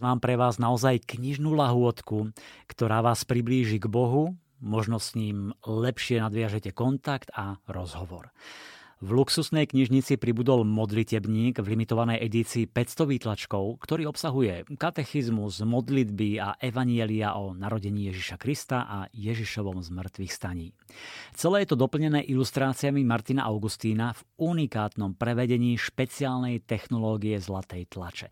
Mám pre vás naozaj knižnú lahôdku, ktorá vás priblíži k Bohu, možno s ním lepšie nadviažete kontakt a rozhovor. V luxusnej knižnici pribudol modlitebník v limitovanej edícii 500 výtlačkov, ktorý obsahuje katechizmus, modlitby a evanielia o narodení Ježiša Krista a Ježišovom zmrtvých staní. Celé je to doplnené ilustráciami Martina Augustína v unikátnom prevedení špeciálnej technológie zlatej tlače.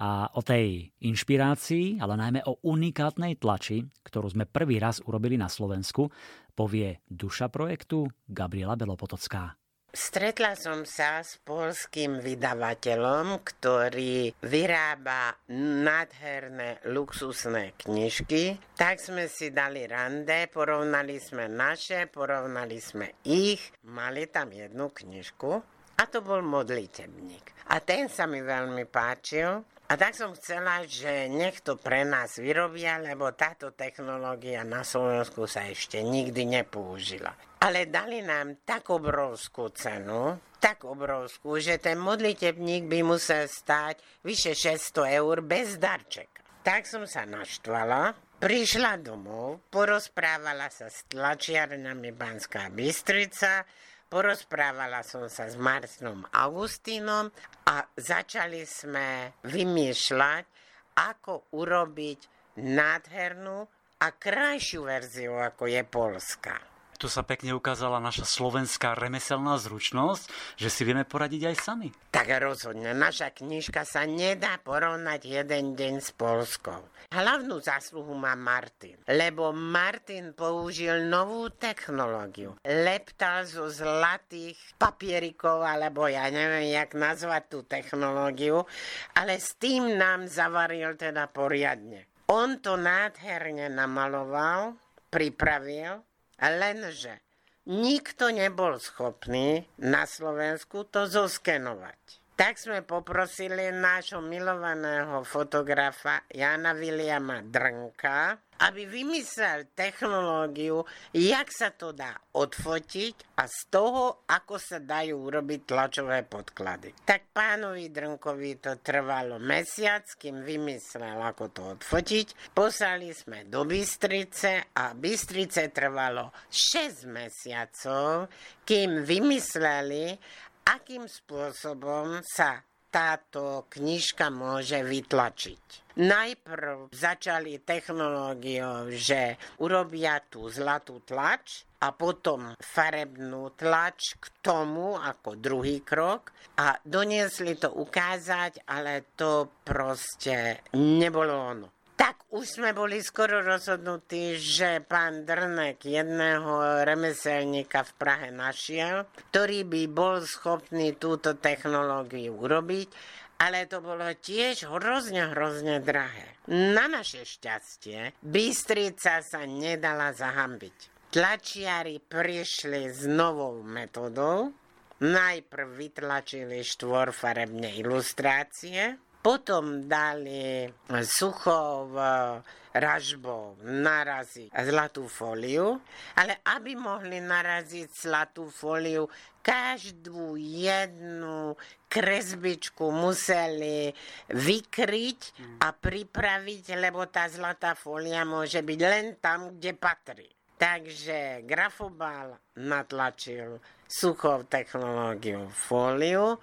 A o tej inšpirácii, ale najmä o unikátnej tlači, ktorú sme prvý raz urobili na Slovensku, povie duša projektu Gabriela Belopotocká. Stretla som sa s polským vydavateľom, ktorý vyrába nádherné luxusné knižky. Tak sme si dali rande, porovnali sme naše, porovnali sme ich. Mali tam jednu knižku a to bol modlitebník. A ten sa mi veľmi páčil. A tak som chcela, že nech to pre nás vyrobia, lebo táto technológia na Slovensku sa ešte nikdy nepoužila. Ale dali nám tak obrovskú cenu, tak obrovskú, že ten modlitebník by musel stáť vyše 600 eur bez darčeka. Tak som sa naštvala, prišla domov, porozprávala sa s tlačiarňami Banská Bystrica, porozprávala som sa s Marcinom Augustínom a začali sme vymýšľať, ako urobiť nádhernú a krajšiu verziu, ako je Polska. Tu sa pekne ukázala naša slovenská remeselná zručnosť, že si vieme poradiť aj sami. Tak rozhodne, naša knižka sa nedá porovnať jeden deň s Polskou. Hlavnú zásluhu má Martin, lebo Martin použil novú technológiu. Leptal zo zlatých papierikov, alebo ja neviem, jak nazvať tú technológiu, ale s tým nám zavaril teda poriadne. On to nádherne namaloval, pripravil Lenže nikto nebol schopný na Slovensku to zoskenovať. Tak sme poprosili nášho milovaného fotografa Jana Viliama Drnka, aby vymyslel technológiu, jak sa to dá odfotiť a z toho, ako sa dajú urobiť tlačové podklady. Tak pánovi Drnkovi to trvalo mesiac, kým vymyslel, ako to odfotiť. Poslali sme do Bystrice a Bystrice trvalo 6 mesiacov, kým vymysleli, akým spôsobom sa táto knižka môže vytlačiť. Najprv začali technológiou, že urobia tú zlatú tlač a potom farebnú tlač k tomu ako druhý krok a doniesli to ukázať, ale to proste nebolo ono. Už sme boli skoro rozhodnutí, že pán Drnek jedného remeselníka v Prahe našiel, ktorý by bol schopný túto technológiu urobiť, ale to bolo tiež hrozne, hrozne drahé. Na naše šťastie Bystrica sa nedala zahambiť. Tlačiari prišli s novou metodou, najprv vytlačili štvorfarebné ilustrácie, potom dali suchou ražbou naraziť zlatú fóliu, ale aby mohli naraziť zlatú fóliu, každú jednu kresbičku museli vykryť a pripraviť, lebo tá zlatá fólia môže byť len tam, kde patrí. Takže grafobal natlačil suchou technológiou fóliu,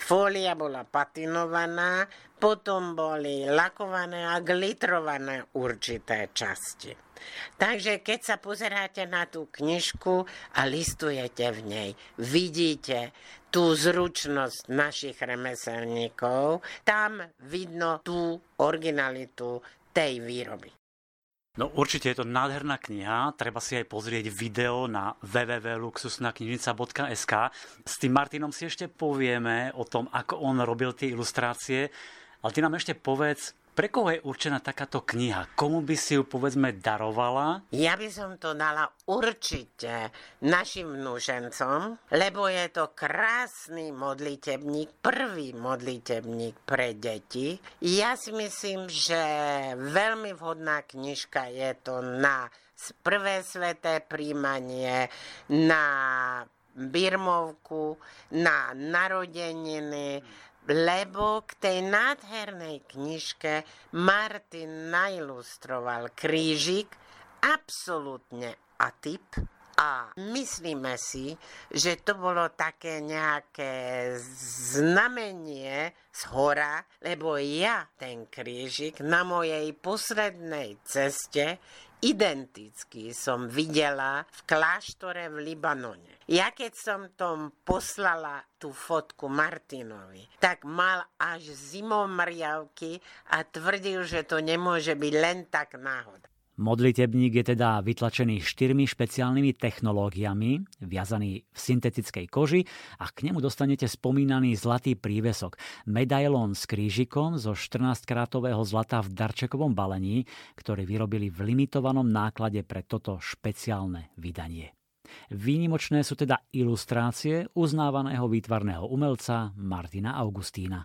Fólia bola patinovaná, potom boli lakované a glitrované určité časti. Takže keď sa pozeráte na tú knižku a listujete v nej, vidíte tú zručnosť našich remeselníkov, tam vidno tú originalitu tej výroby. No určite je to nádherná kniha, treba si aj pozrieť video na www.luxusnaknižnica.sk. S tým Martinom si ešte povieme o tom, ako on robil tie ilustrácie, ale ty nám ešte povedz, pre koho je určená takáto kniha? Komu by si ju povedzme darovala? Ja by som to dala určite našim vnúžencom, lebo je to krásny modlitebník, prvý modlitebník pre deti. Ja si myslím, že veľmi vhodná knižka je to na prvé sveté príjmanie, na birmovku, na narodeniny, lebo k tej nádhernej knižke Martin nailustroval krížik absolútne atyp a myslíme si, že to bolo také nejaké znamenie z hora, lebo ja ten krížik na mojej poslednej ceste identicky som videla v kláštore v Libanone. Ja keď som tom poslala tú fotku Martinovi, tak mal až zimomriavky a tvrdil, že to nemôže byť len tak náhoda. Modlitebník je teda vytlačený štyrmi špeciálnymi technológiami, viazaný v syntetickej koži a k nemu dostanete spomínaný zlatý prívesok, medailón s krížikom zo 14-krátového zlata v darčekovom balení, ktorý vyrobili v limitovanom náklade pre toto špeciálne vydanie. Výnimočné sú teda ilustrácie uznávaného výtvarného umelca Martina Augustína.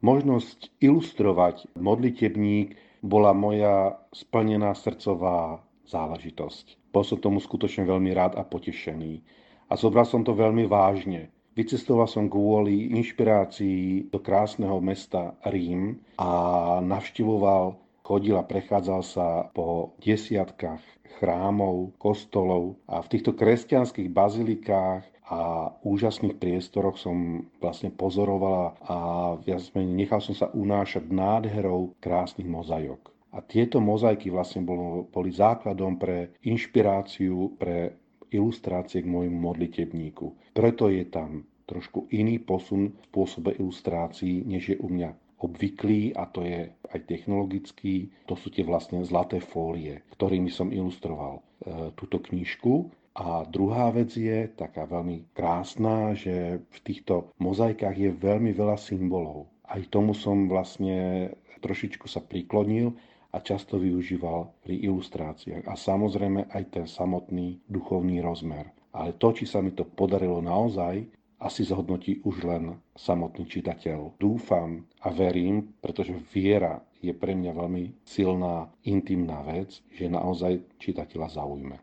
Možnosť ilustrovať modlitebník bola moja splnená srdcová záležitosť. Bol som tomu skutočne veľmi rád a potešený. A zobral som to veľmi vážne. Vycestoval som kvôli inšpirácii do krásneho mesta Rím a navštivoval, chodil a prechádzal sa po desiatkách chrámov, kostolov a v týchto kresťanských bazilikách a úžasných priestoroch som vlastne pozorovala a viac menej nechal som sa unášať nádherou krásnych mozajok. A tieto mozaiky vlastne boli základom pre inšpiráciu, pre ilustrácie k môjmu modlitebníku. Preto je tam trošku iný posun v spôsobe ilustrácií, než je u mňa obvyklý a to je aj technologický. To sú tie vlastne zlaté fólie, ktorými som ilustroval e, túto knižku a druhá vec je taká veľmi krásna, že v týchto mozaikách je veľmi veľa symbolov. Aj tomu som vlastne trošičku sa priklonil a často využíval pri ilustráciách. A samozrejme aj ten samotný duchovný rozmer. Ale to, či sa mi to podarilo naozaj, asi zhodnotí už len samotný čitateľ. Dúfam a verím, pretože viera je pre mňa veľmi silná, intimná vec, že naozaj čitateľa zaujme.